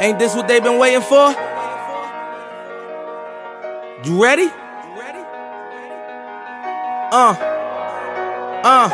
Ain't this what they've been waiting for? You ready? Uh. Uh.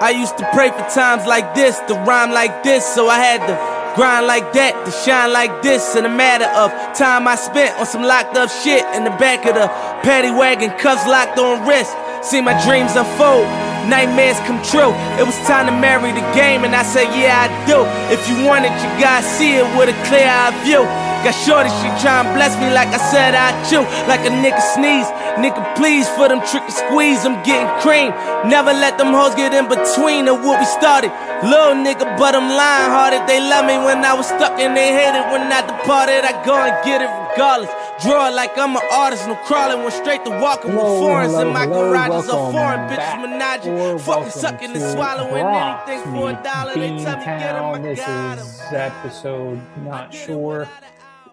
I used to pray for times like this, to rhyme like this, so I had to grind like that, to shine like this. In a matter of time I spent on some locked up shit in the back of the paddy wagon, cuffs locked on wrist. See my dreams unfold, nightmares come true. It was time to marry the game, and I said, Yeah, I do. If you want it, you gotta see it with a clear eye view. Got shorty, she tryin' bless me like I said I chew. Like a nigga sneeze. Nigga, please, for them trick and squeeze, I'm getting cream. Never let them hoes get in between of what we started. Little nigga, but I'm lying hearted. They love me when I was stuck and they hated when I departed. I go and get it regardless. Draw like I'm an artist, no crawling, went straight to walking with foreigns in my hello, garage is a foreign back, bitches menaging, or fucking sucking and swallowing anything for a Meet dollar. They tell me get 'em, I This got 'em. is episode not sure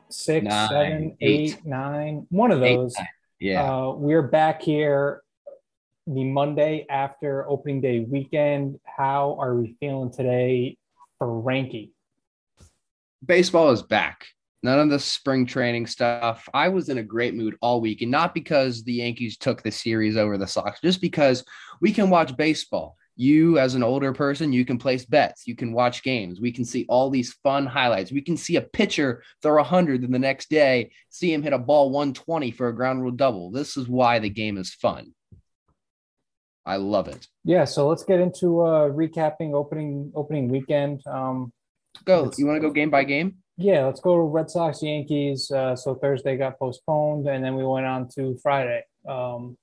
six, Nine, seven, eight. eight, nine, one of Eight, those. Yeah. Uh, we're back here the Monday after opening day weekend. How are we feeling today for Ranky? Baseball is back. None of the spring training stuff. I was in a great mood all week, and not because the Yankees took the series over the Sox, just because we can watch baseball. You, as an older person, you can place bets. You can watch games. We can see all these fun highlights. We can see a pitcher throw 100 and the next day see him hit a ball 120 for a ground rule double. This is why the game is fun. I love it. Yeah, so let's get into uh, recapping opening opening weekend. Um, Go. You want to go game by game? Yeah, let's go to Red Sox Yankees. Uh, so Thursday got postponed, and then we went on to Friday. Um,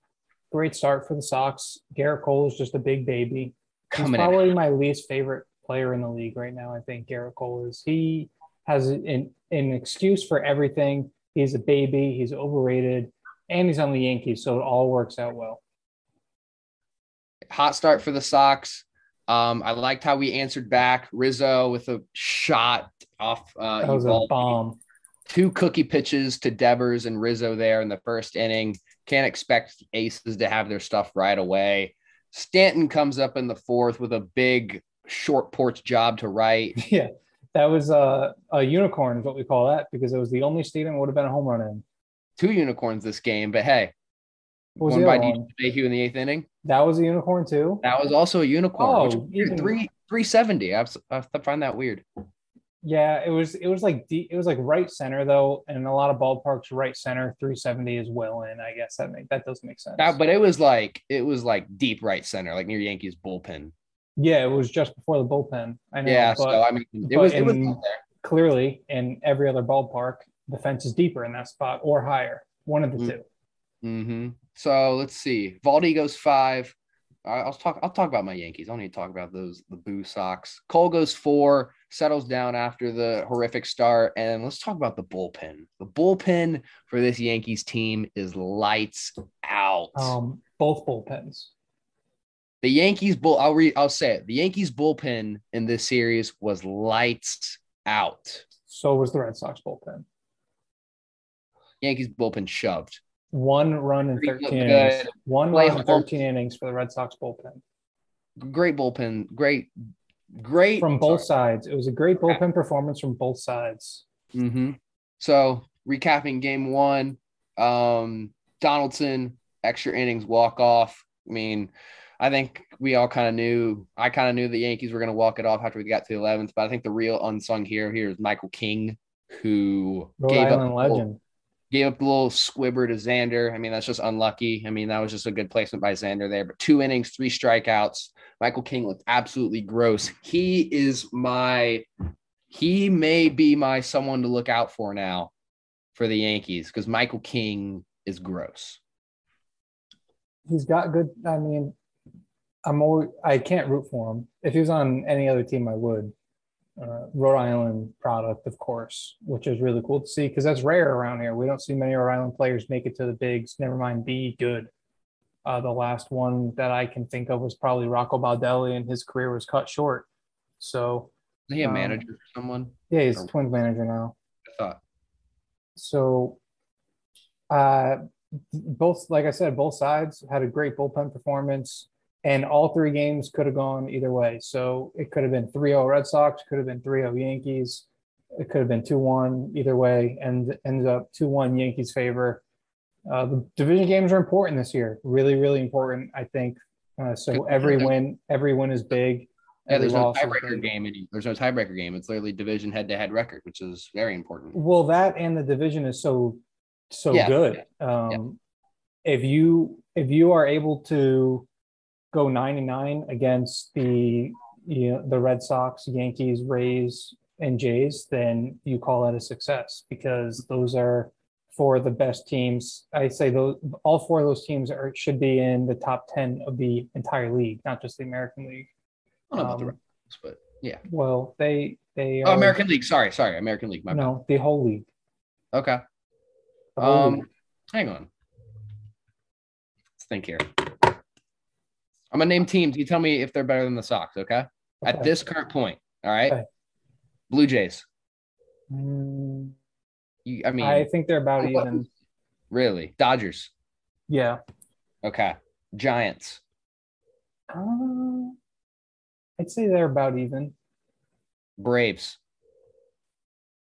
great start for the Sox. Gerrit Cole is just a big baby. He's Coming in probably my least favorite player in the league right now. I think Gerrit Cole is. He has an, an excuse for everything. He's a baby. He's overrated, and he's on the Yankees, so it all works out well. hot start for the Sox. Um, I liked how we answered back Rizzo with a shot off. Uh, That was a bomb. Two cookie pitches to Devers and Rizzo there in the first inning. Can't expect aces to have their stuff right away. Stanton comes up in the fourth with a big short porch job to right. Yeah, that was a, a unicorn, is what we call that, because it was the only stadium would have been a home run in. Two unicorns this game, but hey, What was one by DJ? LeMahieu in the eighth inning. That was a unicorn too. That was also a unicorn. Oh, three three seventy. I, I find that weird. Yeah, it was it was like deep, it was like right center though, and a lot of ballparks, right center, 370 is well in. I guess that make that does make sense. That, but it was like it was like deep right center, like near Yankees bullpen. yeah, it was just before the bullpen. I know. yeah, but so I mean, it was it was in- there. clearly in every other ballpark, the fence is deeper in that spot or higher. One of the Mm. two. hmm So let's see. Valdi goes five. I- I'll talk. I'll talk about my Yankees. I don't need to talk about those the Boo Sox. Cole goes four. Settles down after the horrific start, and let's talk about the bullpen. The bullpen for this Yankees team is lights out. Um, both bullpens. the Yankees bull. I'll read. I'll say it. The Yankees bullpen in this series was lights out. So was the Red Sox bullpen. Yankees bullpen shoved. One run in 13 innings. One Play run in home. 13 innings for the Red Sox bullpen. Great bullpen. Great, great From both sides. It was a great bullpen performance from both sides. Mm-hmm. So recapping game one, um, Donaldson extra innings walk off. I mean, I think we all kind of knew. I kind of knew the Yankees were going to walk it off after we got to the eleventh, but I think the real unsung hero here is Michael King, who Rhode gave Island up legend. Gave up a little squibber to Xander. I mean, that's just unlucky. I mean, that was just a good placement by Xander there. But two innings, three strikeouts. Michael King looked absolutely gross. He is my, he may be my someone to look out for now for the Yankees because Michael King is gross. He's got good. I mean, I'm always, I can't root for him. If he was on any other team, I would. Uh, Rhode Island product, of course, which is really cool to see because that's rare around here. We don't see many Rhode Island players make it to the bigs. Never mind, be good. Uh, the last one that I can think of was probably Rocco Baldelli, and his career was cut short. So Is he a Um, manager for someone? yeah, he's a Twins manager now. I thought. So, uh, both, like I said, both sides had a great bullpen performance, and all three games could have gone either way. So it could have been 3 0 Red Sox, could have been 3 0 Yankees. It could have been two one either way, and ended up two one Yankees favor. Uh, the division games are important this year. Really, really important. I think. Uh, so every win, every win is big. Yeah, there's no tiebreaker game. any- There's no tiebreaker game. It's literally division head-to-head record, which is very important. Well, that and the division is so so Yeah, good. Um, If you if you are able to go nine and nine against the you know the Red Sox, Yankees, Rays, and Jays, then you call that a success because those are four of the best teams. I say those all four of those teams are should be in the top ten of the entire league, not just the American League. I don't know about the Um, Red Sox, but yeah. Well, they they Oh, American League. Sorry, sorry, American League. My bad. no the whole league. Okay. Whole Um, league. hang on. Let's think here. I'm gonna name teams. You tell me if they're better than the Sox. Okay. At this current point. All right. Okay. Blue Jays. Mm, You, I mean, I think they're about what- even. really? Dodgers. Yeah. Okay. Giants. Uh, I'd say they're about even. Braves.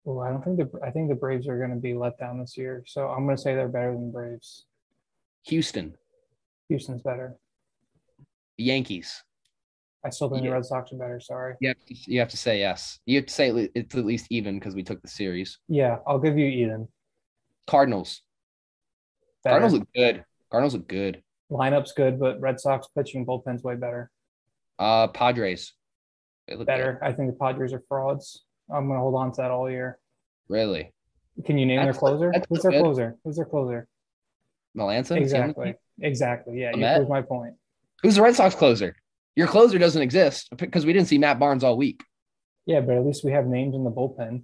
Oh, I don't think the I think the Braves are going to be let down this year. So I'm going to say they're better than Braves. Houston. Houston's better. Yankees. I still think Yeah. the Red Sox are better. Sorry. You have to, you have to say yes. You have to say it's at least even because we took the series. Yeah, I'll give you even. Cardinals. Better. Cardinals look good. Cardinals look good. Lineup's good, but Red Sox pitching bullpen's way better. Uh, Padres. They look Better. good. I think the Padres are frauds. I'm going to hold on to that all year. Really. Can you name That's- their closer? Who's their good. closer? Who's their closer? Melancon. Exactly. Exactly. Yeah, you proved my point. Who's the Red Sox closer? Your closer doesn't exist because we didn't see Matt Barnes all week. Yeah, but at least we have names in the bullpen.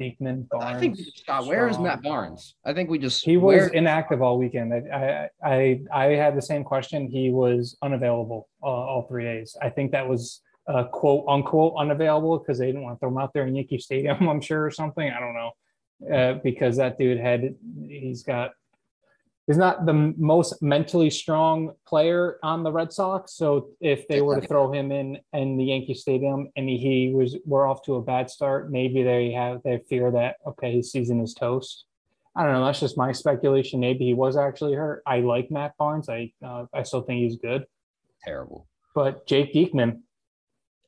Diekman, Barnes. I think Scott, where is Matt Barnes? I think we just He was where- inactive all weekend. I, I I I had the same question. He was unavailable uh, all three days. I think that was uh, quote unquote unavailable because they didn't want to throw him out there in Yankee Stadium. I'm sure or something. I don't know uh, because that dude had he's got he's not the most mentally strong player on the Red Sox. So if they were to throw him in in the Yankee Stadium and he was we're off to a bad start, maybe they have they fear that okay his season is toast. I don't know. That's just my speculation. Maybe he was actually hurt. I like Matt Barnes. I uh, I still think he's good. terrible. But Jake Diekman,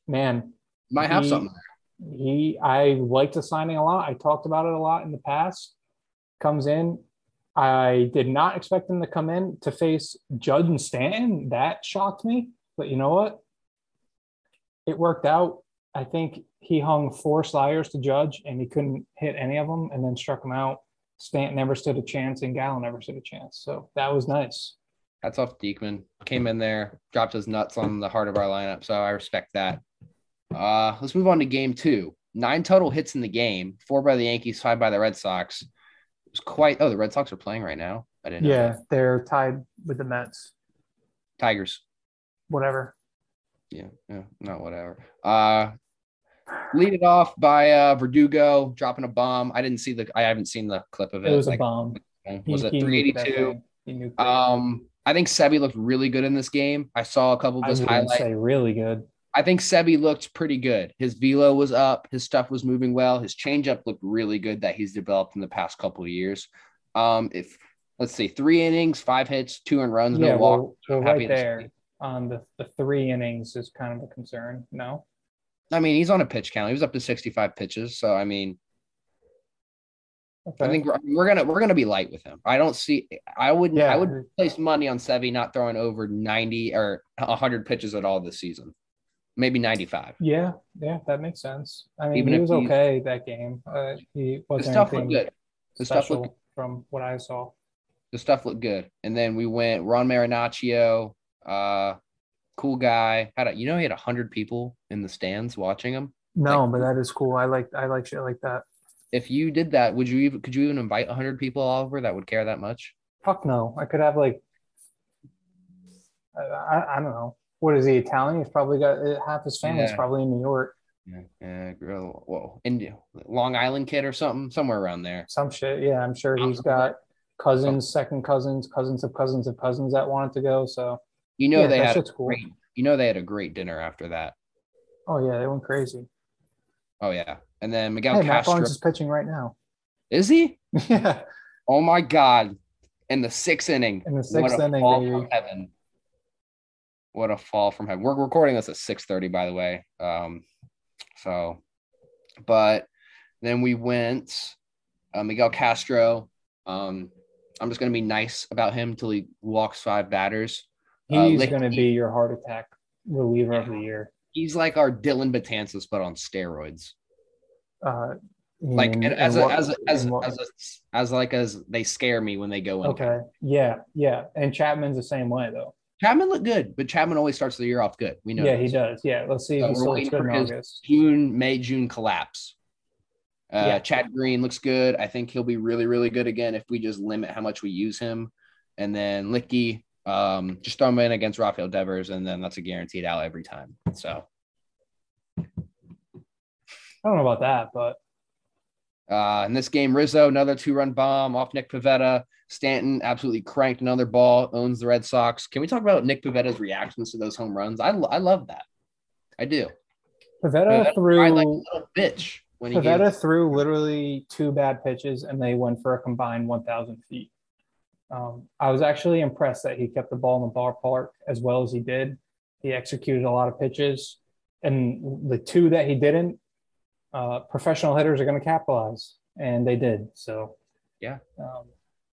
man, Might have He- something. he I like the signing a lot. I talked about it a lot in the past. Comes in. I did not expect him to come in to face Judd and Stanton. That shocked me. But you know what? It worked out. I think he hung four sliders to Judge and he couldn't hit any of them and then struck him out. Stanton never stood a chance and Gallo never stood a chance. So that was nice. Hats off to Diekman. Came in there, dropped his nuts on the heart of our lineup. So I respect that. Uh, let's move on to game two. Nine total hits in the game, four by the Yankees, five by the Red Sox. Was quite oh, the Red Sox are playing right now. I didn't. Yeah, they're tied with the Mets. Tigers. Whatever. Yeah, yeah, not whatever. Uh lead it off by uh Verdugo dropping a bomb. I didn't see the I haven't seen the clip of it. It was a bomb. Was He- it he nuked that 382? thing. He nuked it. Um, I think Sebi looked really good in this game. I saw a couple of his highlights. say really good. I think Sebi looked pretty good. His velo was up. His stuff was moving well. His changeup looked really good that he's developed in the past couple of years. Um, if let's see, three innings, five hits, two earned runs, yeah, no walk. well, happy right there on the, the three innings is kind of a concern. No, I mean, he's on a pitch count. He was up to 65 pitches. So I mean, okay. I think we're, we're gonna we're gonna be light with him. I don't see. I wouldn't. yeah, I would place money on Sevi not throwing over 90 or 100 pitches at all this season. Maybe 95. yeah, yeah, that makes sense. I mean, Even he was okay that game. Uh, he wasn't stuff looked good. The stuff looked from what I saw. the stuff looked good. And then we went Ron Marinaccio, uh, cool guy. Had a, you know he had hundred people in the stands watching him. No, Like- but that is cool. I like I like shit like that. If you did that, would you even could you even invite hundred people all over that would care that much? Fuck no. I could have like I, I, I don't know. What is he Italian? He's probably got uh, half his family's Yeah. probably in New York. Yeah, yeah, whoa, India, Long Island kid or something, somewhere around there. Some shit. Yeah, I'm sure he's got cousins, second cousins, cousins of cousins of cousins that wanted to go. So You know Yeah, they had a cool. great, you know they had a great dinner after that. oh yeah, they went crazy. Oh yeah, and then Miguel Hey, Castro is pitching right now. is he? yeah. Oh my god! In the sixth inning, In the sixth inning, baby. from heaven! What a fall from heaven! We're recording this at six thirty, by the way. Um, so, but then we went uh, Miguel Castro. Um, I'm just gonna be nice about him until he walks five batters. Uh, He's going to be your heart attack reliever of the year. He's like our Dellin Betances, but on steroids. Uh, Like and as a, what- as a, as what- as, a, as like as they scare me when they go in. okay. Yeah. Yeah. And Chapman's the same way, though. Chapman looked good, but Chapman always starts the year off good. We know. yeah, he does. Yeah. Let's see So if he we're still looks waiting good for in his- August. June, May, June collapse. Uh, Yeah. Chad Green looks good. I think he'll be really, really good again if we just limit how much we use him. And then Licky, um, just throw him in against Rafael Devers, and then that's a guaranteed out every time. So I don't know about that, but uh, in this game, Rizzo, another two-run bomb off Nick Pivetta. Stanton absolutely cranked another ball, owns the Red Sox. Can we talk about Nick Pivetta's reactions to those home runs? I, I love that. I do. Pivetta Pivetta threw like a little bitch when he gave Pivetta threw literally two bad pitches, and they went for a combined 1,000 feet. Um, I was actually impressed that he kept the ball in the ballpark as well as he did. He executed a lot of pitches, and the two that he didn't, uh, professional hitters are going to capitalize, and they did. So, Yeah. Um,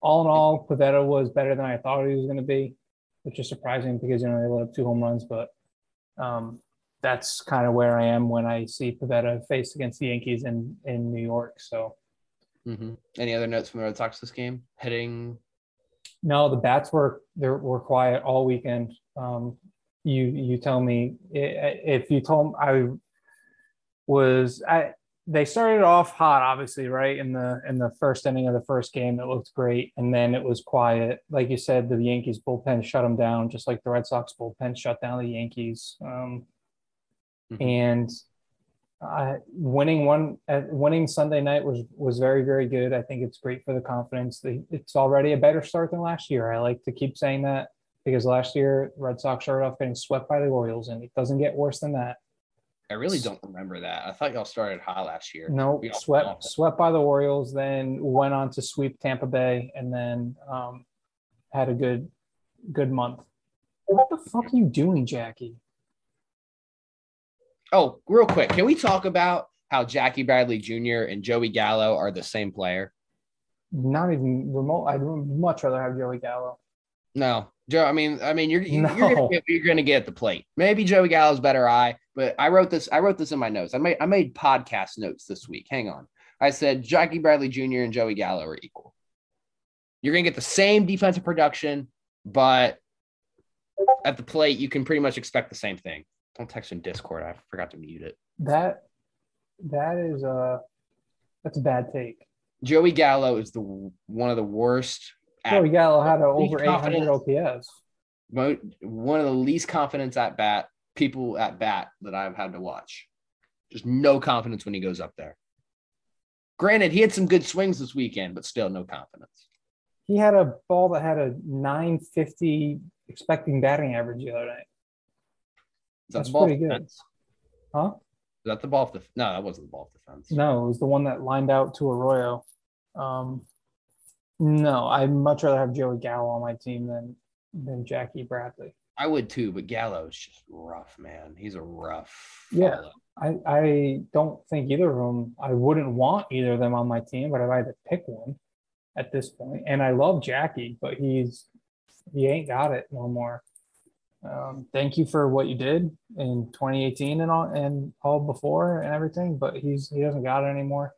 all in all, Pivetta was better than I thought he was going to be, which is surprising because you know they let up two home runs, but um, that's kind of where I am when I see Pivetta face against the Yankees in in New York. So hmm Any other notes from the Red Sox this game? Hitting. no, the bats were they were quiet all weekend. Um, you you tell me if you told I was I they started off hot obviously right in the in the first inning of the first game it looked great and then it was quiet like you said the Yankees bullpen shut them down just like the Red Sox bullpen shut down the Yankees um, Mhm. and uh, winning one uh, winning Sunday night was was very very good. I think it's great for the confidence. The, it's already a better start than last year. I like to keep saying that because last year Red Sox started off getting swept by the Orioles, and it doesn't get worse than that. I really don't remember that. I thought y'all started hot last year. No, We all- swept swept by the Orioles, then went on to sweep Tampa Bay, and then um, had a good good month. What the fuck are you doing, Jackie? Oh, real quick, can we talk about how Jackie Bradley Jr. and Joey Gallo are the same player? Not even remote. I'd much rather have Joey Gallo. No, Joe. I mean, I mean, you're you're, No. gonna get, you're gonna get the plate. Maybe Joey Gallo's better eye, but I wrote this. I wrote this in my notes. I made I made podcast notes this week. Hang on. I said Jackie Bradley Jr. and Joey Gallo are equal. You're gonna get the same defensive production, but at the plate, you can pretty much expect the same thing. Don't text in Discord. I forgot to mute it. That that is a that's a bad take. Joey Gallo is the one of the worst. Joey Gallo had over 800. OPS. one of the least confidence at bat people at bat that I've had to watch. Just no confidence when he goes up there. Granted, he had some good swings this weekend, but still no confidence. He had a ball that had a 950 expecting batting average the other night. Is that That's the pretty good. defense? Huh? Is that the ball of def- No, that wasn't the ball of defense. No, it was the one that lined out to Arroyo. Um, no, I'd much rather have Joey Gallo on my team than than Jackie Bradley. I would too, but Gallo's just rough, man. He's a rough. Yeah. fellow. I, I don't think either of them, I wouldn't want either of them on my team, but if I had to pick one at this point, and I love Jackie, but he's, he ain't got it no more. Um, thank you for what you did in 2018 and all, and all before and everything, but he's, he doesn't got it anymore.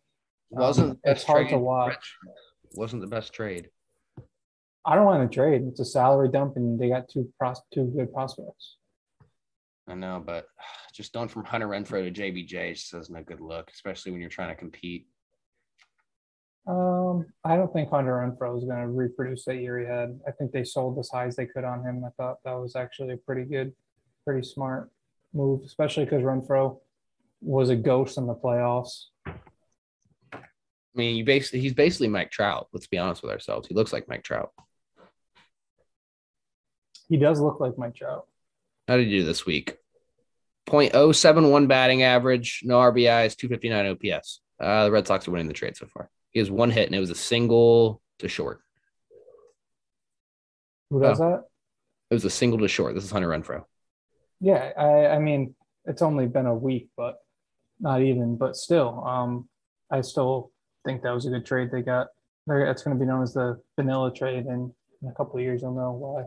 Wasn't Um, it's hard to watch. Rich. Wasn't the best trade. I don't want to trade. It's a salary dump and they got two pros, two good prospects. I know, but just going from Hunter Renfroe to JBJ just isn't a good look, especially when you're trying to compete. Um, I don't think Hunter Renfroe is going to reproduce that year he had. I think they sold as high as they could on him. I thought that was actually a pretty good, pretty smart move, especially because Renfroe was a ghost in the playoffs. I mean, you basically he's basically Mike Trout. Let's be honest with ourselves. He looks like Mike Trout. He does look like Mike Trout. How did he do this week? .071 batting average, no RBIs, 259 OPS. Uh, the Red Sox are winning the trade so far. He has one hit, and it was a single to short. Who does that? It was a single to short. This is Hunter Renfroe. Yeah, I, I mean, it's only been a week, but not even, but still, um, I still think that was a good trade they got. That's going to be known as the vanilla trade, and in a couple of years, you'll know why.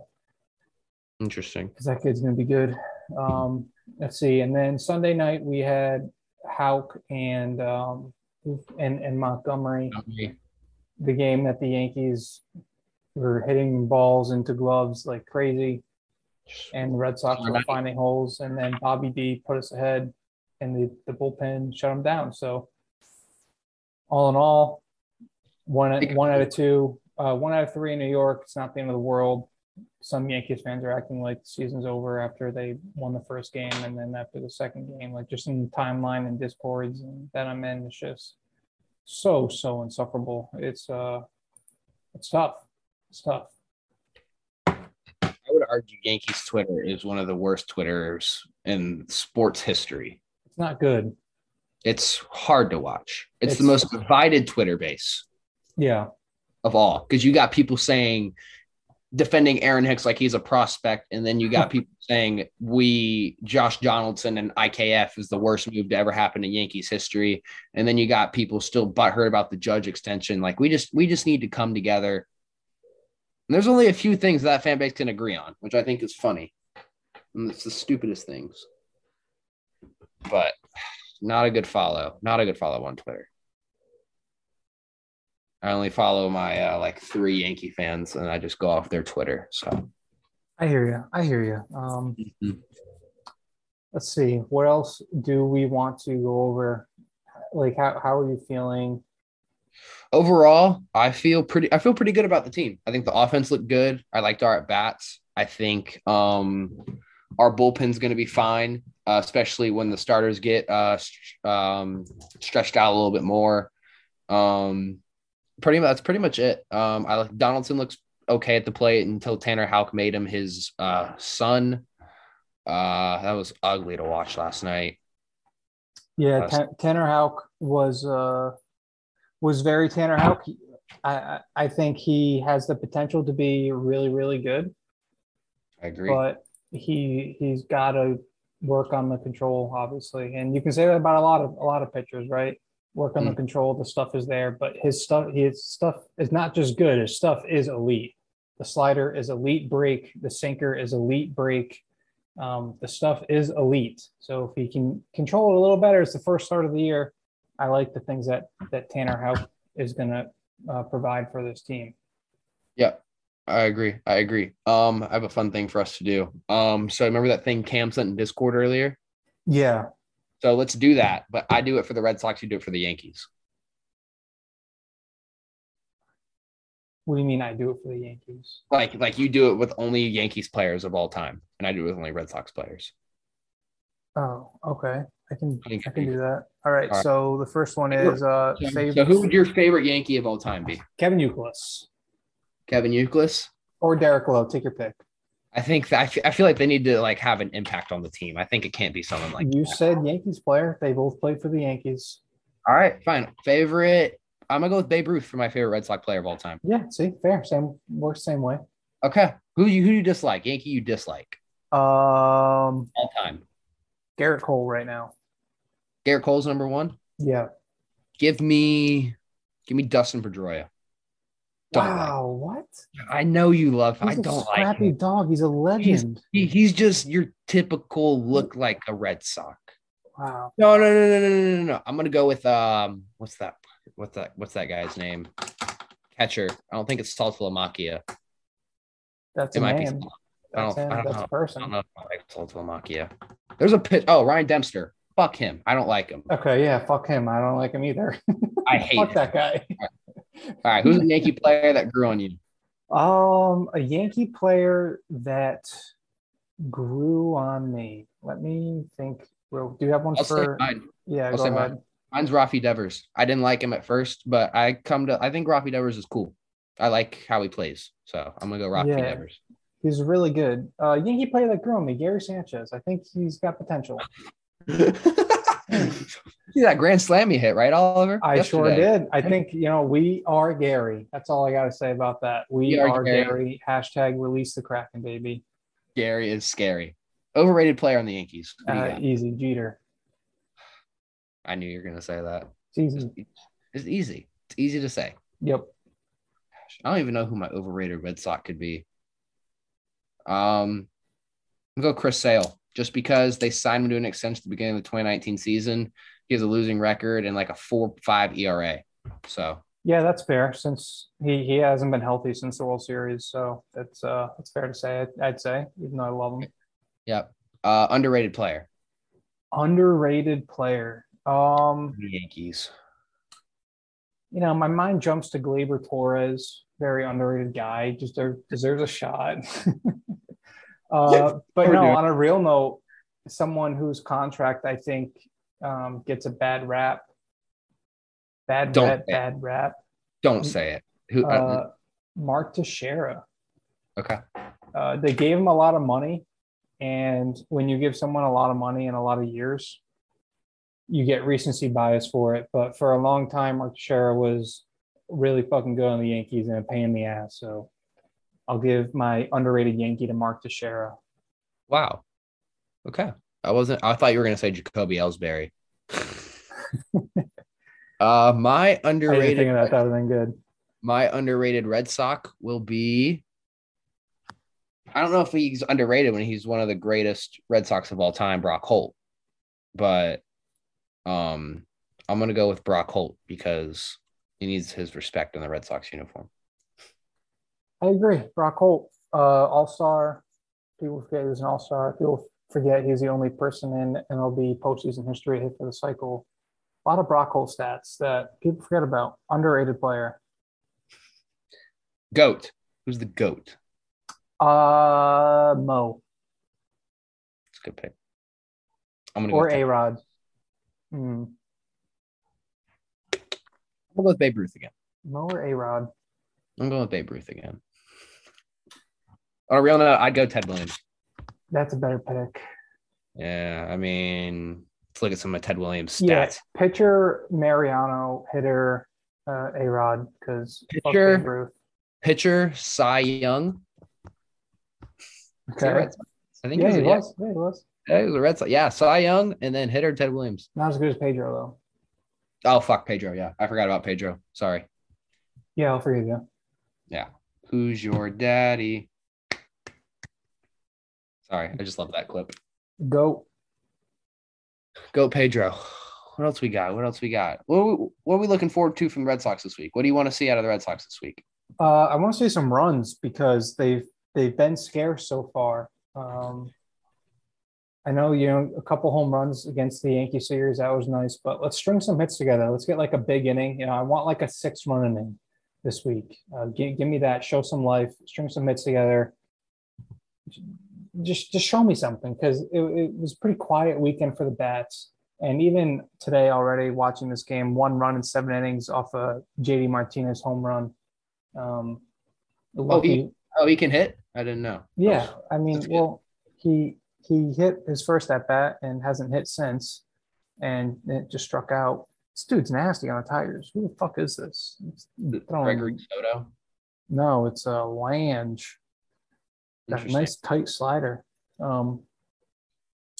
Interesting. Because that kid's going to be good. Um, let's see, and then Sunday night we had Houck and um, and and Montgomery. Okay. The game that the Yankees were hitting balls into gloves like crazy, and the Red Sox were finding holes, and then Bobby D put us ahead, and the the bullpen shut them down. So all in all, one one out of two, uh, one out of three in New York. It's not the end of the world. Some Yankees fans are acting like the season's over after they won the first game, and then after the second game, like just in the timeline and discords and that I'm in, it's just so so insufferable. It's uh, it's tough. It's tough. I would argue Yankees Twitter is one of the worst Twitters in sports history. It's not good. It's hard to watch. It's, It's- the most divided Twitter base Yeah, of all because you got people saying defending Aaron Hicks like he's a prospect, and then you got people saying we Josh Donaldson and IKF is the worst move to ever happen in Yankees history, and then you got people still butthurt about the Judge extension. Like we just we just need to come together. And there's only a few things that fan base can agree on, which I think is funny. And it's the stupidest things. But not a good follow. Not a good follow on Twitter. I only follow my uh, like three Yankee fans, and I just go off their Twitter. So I hear you. I hear you. Um, Mhm. let's see. What else do we want to go over? Like, how how are you feeling? overall, I feel pretty. I feel pretty good about the team. I think the offense looked good. I liked our at bats. I think um, our bullpen's going to be fine, uh, especially when the starters get uh, st- um, stretched out a little bit more. Um, pretty much that's pretty much it. Um, I like Donaldson looks okay at the plate until Tanner Houck made him his uh, son. Uh, that was ugly to watch last night. Yeah, Tan- Tanner Houck was uh, was very Tanner Houck. I I- I think he has the potential to be really really good, I agree. but he he's got to work on the control, obviously. And you can say that about a lot of a lot of pitchers, right? Work on the Mm. control. The stuff is there, but his stuff his stuff is not just good. His stuff is elite. The slider is elite break. The sinker is elite break. Um, the stuff is elite. So if he can control it a little better, it's the first start of the year. I like the things that that Tanner Houck is going to uh, provide for this team. Yeah, I agree. I agree. Um, I have a fun thing for us to do. Um, so remember that thing Cam sent in Discord earlier? Yeah, So let's do that. But I do it for the Red Sox. You do it for the Yankees. What do you mean I do it for the Yankees? Like, like you do it with only Yankees players of all time, and I do it with only Red Sox players. Oh, okay. I can I can do that. All right. All right. So the first one is uh So, favorite so who would your favorite Yankee of all time be? Kevin Youkilis Kevin Youkilis. or Derek Lowe. Take your pick. I think that I I feel like they need to like have an impact on the team. I think it can't be someone like you that. said Yankees player. They both played for the Yankees. All right, fine. Favorite. I'm gonna go with Babe Ruth for my favorite Red Sox player of all time. Yeah. See, fair. Same works same way. Okay. Who you who do you dislike? Yankee you dislike Um, all time. Gerrit Cole right now. Gerrit Cole's number one. Yeah. Give me, give me Dustin Pedroia. Don't like wow. What? I know you love. He's I a don't like scrappy him. dog. He's a legend. He, he's just your typical look like a Red Sox. wow. No, no, no, no, no, no, no, no. I'm gonna go with um, what's that? What's that? What's that guy's name? Catcher. I don't think it's Saltalamacchia. That's It a might be. name. I That's don't, him. I don't That's know. a I person. I don't know if I like Saltalamacchia. There's a pitch. Oh, Ryan Dempster. Fuck him. I don't like him. Okay, yeah, fuck him. I don't like him either. I hate fuck him. that guy. All right, who's a Yankee player that grew on you? Um, a Yankee player that grew on me. Let me think. Well, do you have one I'll for? mine. Yeah, I'll go say ahead. mine. Mine's Rafi Devers. I didn't like him at first, but I come to I think Rafi Devers is cool. I like how he plays, so I'm gonna go Rafi Yeah. Devers. He's really good. Uh, Yankee player that grew on me, Gary Sanchez. I think he's got potential. See that grand slam you hit, right, Oliver? I sure did. I think you know we are Gary. That's all I got to say about that. We, We are are, Gary. Gary. Hashtag release the Kraken, baby. Gary is scary. Overrated player on the Yankees. What do you Uh, easy, Jeter. I knew you were gonna say that. It's easy. It's easy. It's easy to say. Yep. I don't even know who my overrated Red Sox could be. Um, I'll go Chris Sale just because they signed him to an extension at the beginning of the 2019 season. He has a losing record and like a four five ERA. So Yeah, that's fair. Since he he hasn't been healthy since the World Series, so that's uh that's fair to say. I'd, I'd say, even though I love him. yeah, uh, underrated player. Underrated player. Um, The Yankees. you know, my mind jumps to Gleyber Torres, very underrated guy, just deserves a shot. uh, but no, Overdue. on a real note, someone whose contract I think um, gets a bad rap. Bad Don't rap, bad rap. Don't say it. Who? Uh, Uh, Mark Teixeira. okay. Uh, they gave him a lot of money, and when you give someone a lot of money in a lot of years, you get recency bias for it. But for a long time, Mark Teixeira was really fucking good on the Yankees and a pain in the ass. So I'll give my underrated Yankee to Mark Teixeira. Wow. Okay. I wasn't. I thought you were gonna say Jacoby Ellsbury. uh, my underrated. of that. That would have been good. my underrated Red Sox will be. I don't know if he's underrated when he's one of the greatest Red Sox of all time, Brock Holt. But um I'm gonna go with Brock Holt because he needs his respect in the Red Sox uniform. I agree. Brock Holt, uh, All Star. People forget he was an All Star. People forget he's the only person in MLB postseason history to hit for the cycle. A lot of Brock Holt stats that people forget about. Underrated player. Goat. Who's the goat? Uh, Mo It's a good pick. I'm gonna go or with, A Rod. Hmm. I'm gonna go with Babe Ruth again. Mo or A Rod. I'm going with Babe Ruth again. On a real note, I'd go Ted Williams. That's a better pick. Yeah, I mean, let's look at some of Ted Williams' Yeah, stats. pitcher Mariano, hitter uh, A Rod because Pitcher? Pitcher Cy Young. He Okay. I think Yeah, he he was, a, yeah, was. Yeah, he was. yeah, he was a Red Sox. Yeah, Cy Young and then hitter Ted Williams. Not as good as Pedro though. Oh fuck, Pedro. Yeah, I forgot about Pedro. Sorry. Yeah, I'll forgive you. Yeah. Who's your daddy? Sorry, I just love that clip. Go. Go Pedro. What else we got? What else we got? What are we, what are we looking forward to from the Red Sox this week? What do you want to see out of the Red Sox this week? Uh, I want to see some runs because they've they've been scarce so far. Um, I know you know a couple home runs against the Yankee series that was nice, but let's string some hits together. Let's get like a big inning. You know, I want like a six run inning this week. Uh, give, give me that. Show some life. String some hits together. Just just show me something because it, it was pretty quiet weekend for the bats. And even today, already watching this game, one run in seven innings off a JD Martinez home run. Um, lucky, Oh, he can hit? I didn't know. yeah. I mean, well, he he hit his first at bat and hasn't hit since, and it just struck out. This dude's nasty on the Tigers. Who the fuck is this? It's throwing- Gregory Soto. No, it's a Lange. That nice tight slider. Um,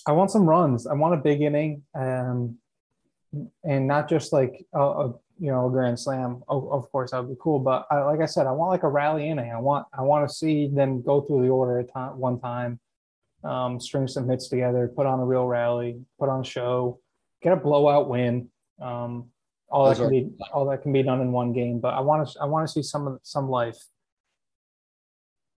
I want some runs. I want a big inning, um, and not just like a, a you know a grand slam. Of, of course, that would be cool. But I, like I said, I want like a rally inning. I want I want to see them go through the order at time, one time, um, string some hits together, put on a real rally, put on a show, get a blowout win. Um, all that can are- be all that can be done in one game. But I want to I want to see some of some life.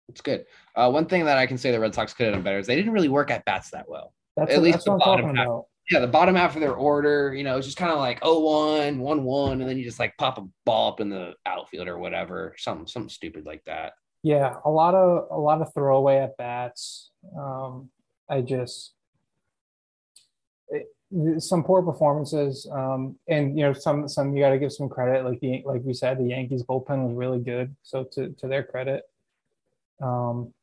It's good. Uh, one thing that I can say the Red Sox could have done better is they didn't really work at bats that well. That's At what, least the bottom half. about. Yeah, the bottom half of their order, you know, it's just kind of like 0 1, 1 1, and then you just like pop a ball up in the outfield or whatever, something, something stupid like that. Yeah, a lot of a lot of throwaway at bats. Um, I just it, some poor performances, um, and you know some some you got to give some credit. Like the like we said, the Yankees bullpen was really good. So to to their credit, um,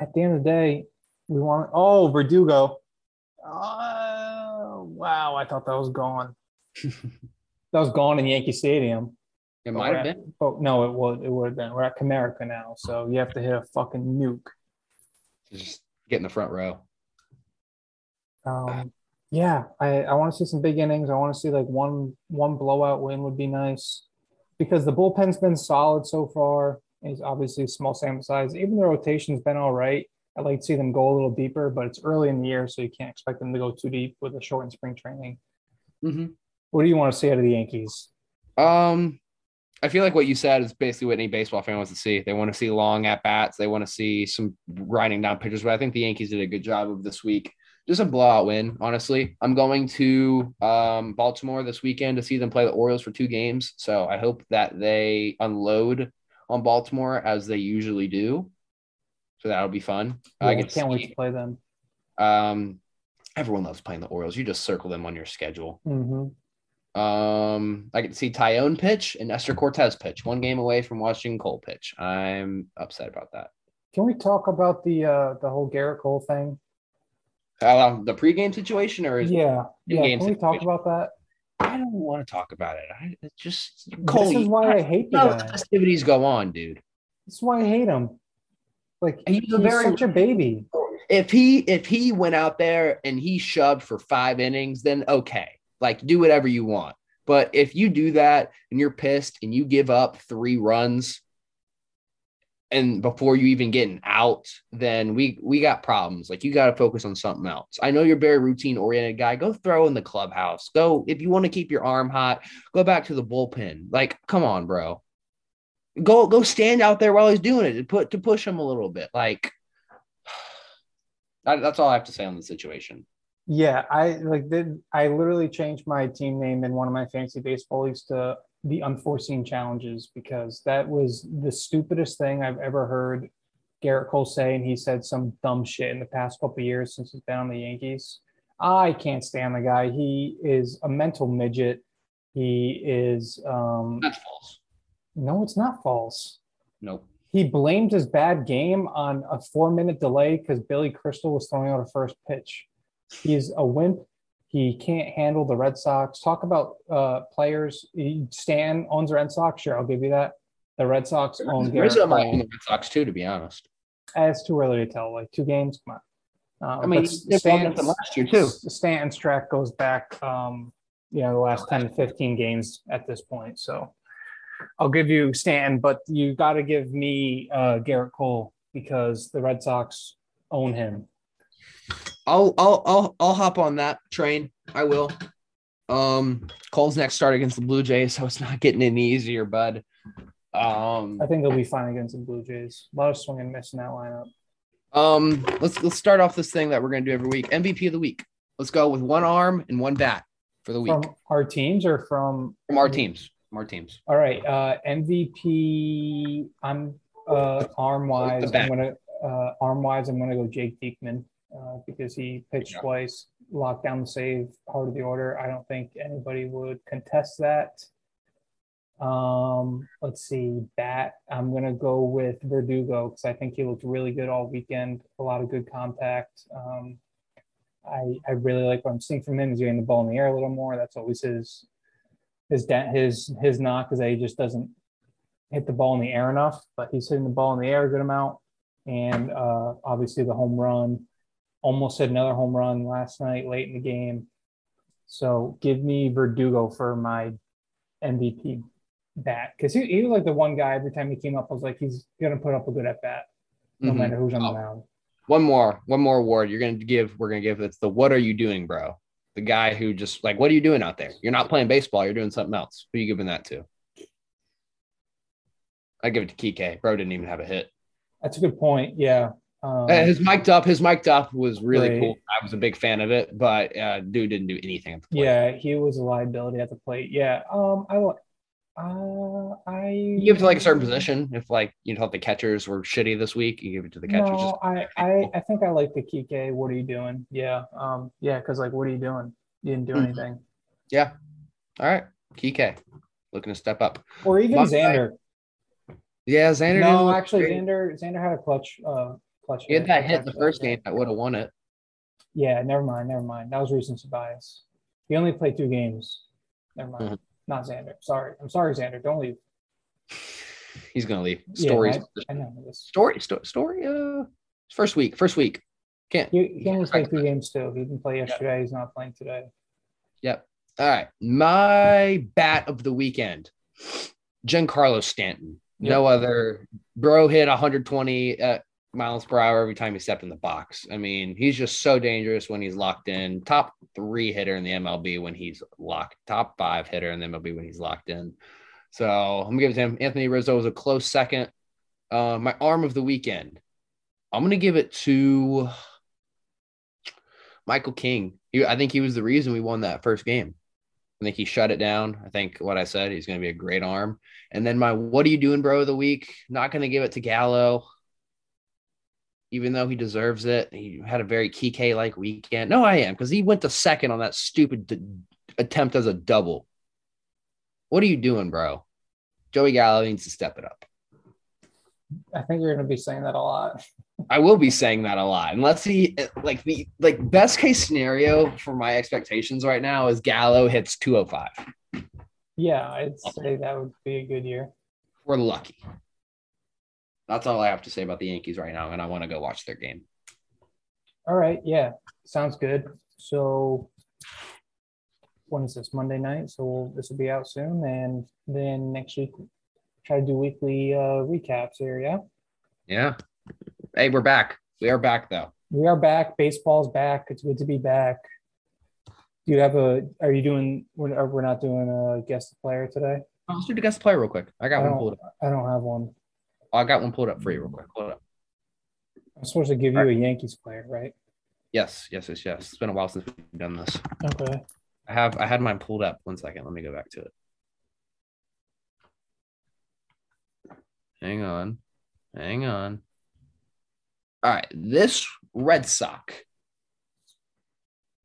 at the end of the day, we want. Oh, Verdugo. Oh, wow! I thought that was gone. that was gone in Yankee Stadium. It might have been. Oh no, it would. It would have been. We're at Comerica now, so you have to hit a fucking nuke. Just get in the front row. Um, yeah, I, I want to see some big innings. I want to see like one one blowout win would be nice because the bullpen's been solid so far. It's obviously small sample size. Even the rotation's been all right. I'd like to see them go a little deeper, but it's early in the year, so you can't expect them to go too deep with a shortened spring training. Mm-hmm. What do you want to see out of the Yankees? Um, I feel like what you said is basically what any baseball fan wants to see. They want to see long at bats. They want to see some grinding down pitchers. But I think the Yankees did a good job of this week. Just a blowout win, honestly. I'm going to um, Baltimore this weekend to see them play the Orioles for two games. So I hope that they unload on Baltimore as they usually do. So that'll be fun. Yeah, I can't wait to play them. Um, everyone loves playing the Orioles. You just circle them on your schedule. hmm Um, I can see Taillon pitch and Nestor Cortes pitch. One game away from watching Cole pitch. I'm upset about that. Can we talk about the uh, the whole Gerrit Cole thing? Uh, the pregame situation, or is Yeah, yeah. Can we talk about that? I don't want to talk about it. I it's just Cole. this is why I hate the know the festivities go on, dude. That's why I hate him. Like He's he's, a very- such a baby. If he if he went out there and he shoved for five innings, then okay, like do whatever you want. But if you do that and you're pissed and you give up three runs and before you even get an out, then we we got problems. Like you got to focus on something else. I know you're very routine oriented guy. Go throw in the clubhouse. Go if you want to keep your arm hot, go back to the bullpen. Like, come on, bro. Go go stand out there while he's doing it to put to push him a little bit. Like that- that's all I have to say on the situation. Yeah, I like did I literally changed my team name in one of my fantasy baseball leagues to the unforeseen challenges because that was the stupidest thing I've ever heard Gerrit Cole say, and he said some dumb shit in the past couple of years since he's been on the Yankees. I can't stand the guy. He is a mental midget. He is um That's false. no, it's not false. Nope. He blamed his bad game on a four minute delay because Billy Crystal was throwing out a first pitch. He's a wimp. He can't handle the Red Sox. Talk about uh, players. Stan owns the Red Sox. Sure, I'll give you that. The Red Sox own Gerrit Rizzo might own Cole. the Red Sox too, to be honest. Eh, It's too early to tell. Like two games, come on. Um, I mean, but he did well Stan- against them last year, too. Stanton's track goes back, um, you know, the last 10 to 15 games at this point. So I'll give you Stanton, but you got to give me uh, Gerrit Cole because the Red Sox own him. I'll I'll I'll I'll hop on that train. I will. Um, Cole's next start against the Blue Jays, so it's not getting any easier, bud. Um, I think they'll be fine against the Blue Jays. A lot of swing and miss in that lineup. um, let's let's start off this thing that we're gonna do every week. MVP of the week. Let's go with one arm and one bat for the week From our teams or from from our teams. From our teams. All right, uh, MVP. I'm uh, arm wise. I'm gonna uh, arm wise. I'm gonna go Jake Diekman uh, because he pitched Yeah. twice, locked down the save, part of the order. I don't think anybody would contest that. Um, let's see, bat. I'm gonna go with Verdugo because I think he looked really good all weekend. A lot of good contact. Um, I I really like what I'm seeing from him. He's getting the ball in the air a little more. That's always his his his his knock is that he just doesn't hit the ball in the air enough, but he's hitting the ball in the air a good amount. And uh, obviously the home run, almost hit another home run last night late in the game. So give me Verdugo for my MVP bat because he, he was like the one guy every time he came up, I was like, he's gonna put up a good at bat, no Mhm. matter who's on Oh. the mound. One more, one more award. You're gonna give. We're gonna give. It's the what are you doing, bro? The guy who just like, what are you doing out there? You're not playing baseball. You're doing something else. Who are you giving that to? I give it to Kike. Bro didn't even have a hit. That's a good point. Yeah. Um, Uh, his mic'd up, his mic'd up was really Right. cool. I was a big fan of it, but uh, dude didn't do anything at the plate. yeah, he was a liability at the plate. Yeah. Um, I will. uh, I You give it to like a certain position. If like you thought the catchers were shitty this week, you give it to the catchers. No, I, I, I think I like the Kike. What are you doing? Yeah. Um, yeah, because like what are you doing? You didn't do Mhm. anything. yeah. All right. Kike looking to step up. Or even Xander. Yeah, Xander. No, actually great. Xander Xander had a clutch uh clutch. He had that hit the first game that would have won it. Yeah, never mind, never mind. That was recency bias. He only played two games. Never mind. Mhm. Not Xander. Sorry. I'm sorry, Xander. Don't leave. He's gonna leave. Yeah, Stories. I, I know this. story. Sto- story. Uh, first week. First week. Can't. He, he only played two games too. He didn't play yesterday. He's not playing today. Yep. All right. My bat of the weekend, Giancarlo Stanton. No other. Bro hit 120 uh, miles per hour every time he stepped in the box. I mean, he's just so dangerous when he's locked in. Top three hitter in the MLB when he's locked. Top five hitter in the MLB when he's locked in. So I'm gonna give it to him. Anthony Rizzo was a close second. Uh, my arm of the weekend. I'm gonna give it to Michael King. He, I think he was the reason we won that first game. I think he shut it down. I think what I said, he's going to be a great arm. And then my what are you doing, bro, of the week? Not going to give it to Gallo, even though he deserves it. He had a very Kike like weekend. No, I am because he went to second on that stupid d- attempt as a double. What are you doing, bro? Joey Gallo needs to step it up. I think you're going to be saying that a lot. I will be saying that a lot. Unless he like the like best case scenario for my expectations right now is Gallo hits 205. Yeah, I'd say that would be a good year. We're lucky. That's all I have to say about the Yankees right now, and I want to go watch their game. All right. Yeah. Sounds good. So when is this? Monday night. So we'll, this will be out soon. And then next week, try to do weekly uh, recaps here. Yeah. Yeah. Hey, we're back. We are back though. We are back. Baseball's back. It's good to be back. Do you have a, are you doing, we're, we're not doing a guest player today? I'll do the guest player real quick. I got I one pulled up. I don't have one. I got one pulled up for you real mm. quick. Hold up. I'm supposed to give you a Yankees player, right? Yes, yes, yes, yes. It's been a while since we've done this. Okay. I have I had mine pulled up. One second. Let me go back to it. Hang on. Hang on. All right. This Red Sox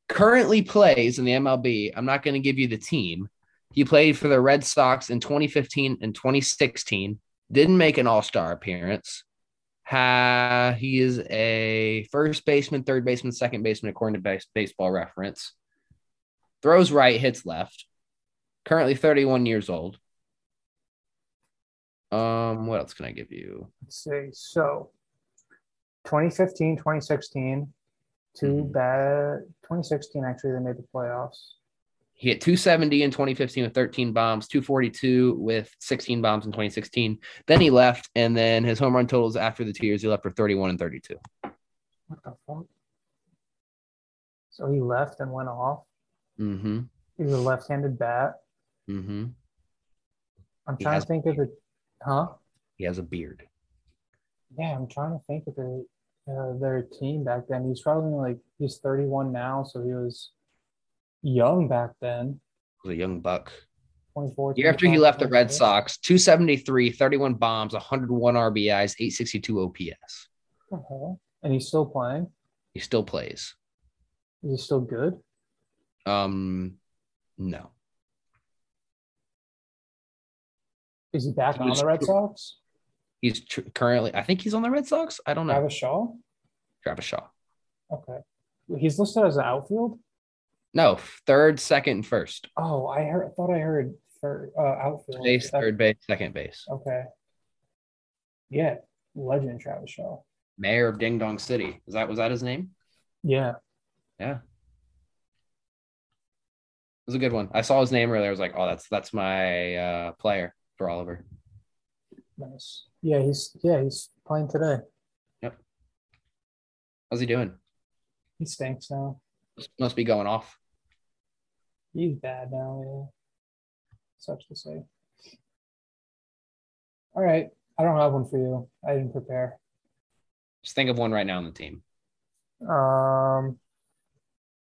currently plays in the MLB. I'm not going to give you the team. He played for the Red Sox in 2015 and 2016. Didn't make an All Star appearance. Ha, he is a first baseman, third baseman, second baseman, according to base, baseball reference. Throws right, hits left. Currently 31 years old. Um, what else can I give you? Let's see. So 2015, 2016, 2 Mhm. bad. 2016, actually, they made the playoffs. He hit 270 in 2015 with 13 bombs, 242 with 16 bombs in 2016. Then he left, and then his home run totals after the two years, he left were 31 and 32. What the fuck? So he left and went off. Mm-hmm. He's a left-handed bat. Mm-hmm. I'm He trying to think of the, huh? He has a beard. Yeah, I'm trying to think of the, uh, their team back then. He's probably like he's 31 now, so he was young back then. He was a young buck. 24. Year after he left the Red Sox, 273, 31 bombs, 101 RBIs, 862 OPS. Hell? And he's still playing. He still plays. Is he still good? Um, no. Is he back He on the Red Sox? He's tr- currently, I think he's on the Red Sox. I don't know. Travis Shaw? Travis Shaw. Okay. He's listed as an outfield. No, third, second, and first. Oh, I heard. I thought I heard for uh, outfield. Base, third base, second base. Okay. Yeah, legend Travis Shaw. Mayor of Ding Dong City. Is that was that his name? Yeah. Yeah. It was a good one. I saw his name earlier. I was like, oh, that's that's my uh, player for Oliver. Nice. Yeah, he's yeah he's playing today. Yep. How's he doing? He stinks now. Must be going off. He's bad now. Yeah. Such to say. All right. I don't have one for you. I didn't prepare. Just think of one right now on the team, Um,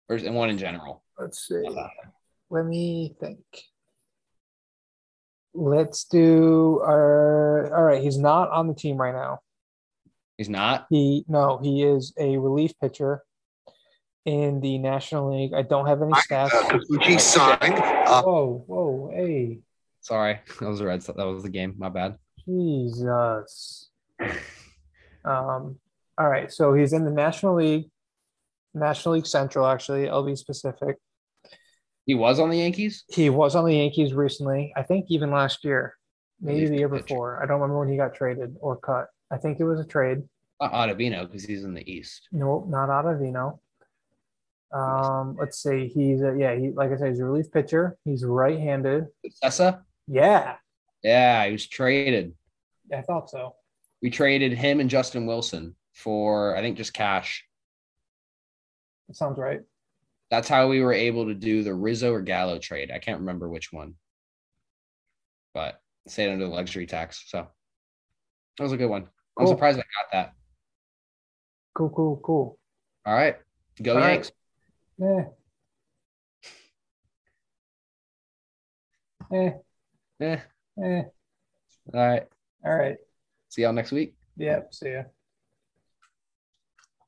or and one in general. let's see. Let me think. Let's do our. All right. He's not on the team right now. He's not. He no, he is a relief pitcher in the National League. I don't have any stats. Kikuchi signed. Uh, Whoa, whoa, hey, Sorry, that was the Red. That was the game. My bad. Jesus. Um, all All right, so he's in the National League, National League Central, actually. I'll be specific. He was on the Yankees. He was on the Yankees recently. I think even last year, maybe Relief the year pitcher. before. I don't remember when he got traded or cut. I think it was a trade. Not Ottavino because he's in the East. Nope, not Ottavino. Um, let's see. He's a, yeah, he like I said, he's a relief pitcher. He's right-handed. Cessa. Yeah, Yeah, he was traded. I thought so. We traded him and Justin Wilson for I think just cash. That sounds right. That's how we were able to do the Rizzo or Gallo trade. I can't remember which one, but stayed under the luxury tax. So that was a good one. I'm surprised I got that. Cool, cool, cool. All right, go All right. Eh. Eh, Eh, eh. all right. All right. See y'all next week. Yep. See ya.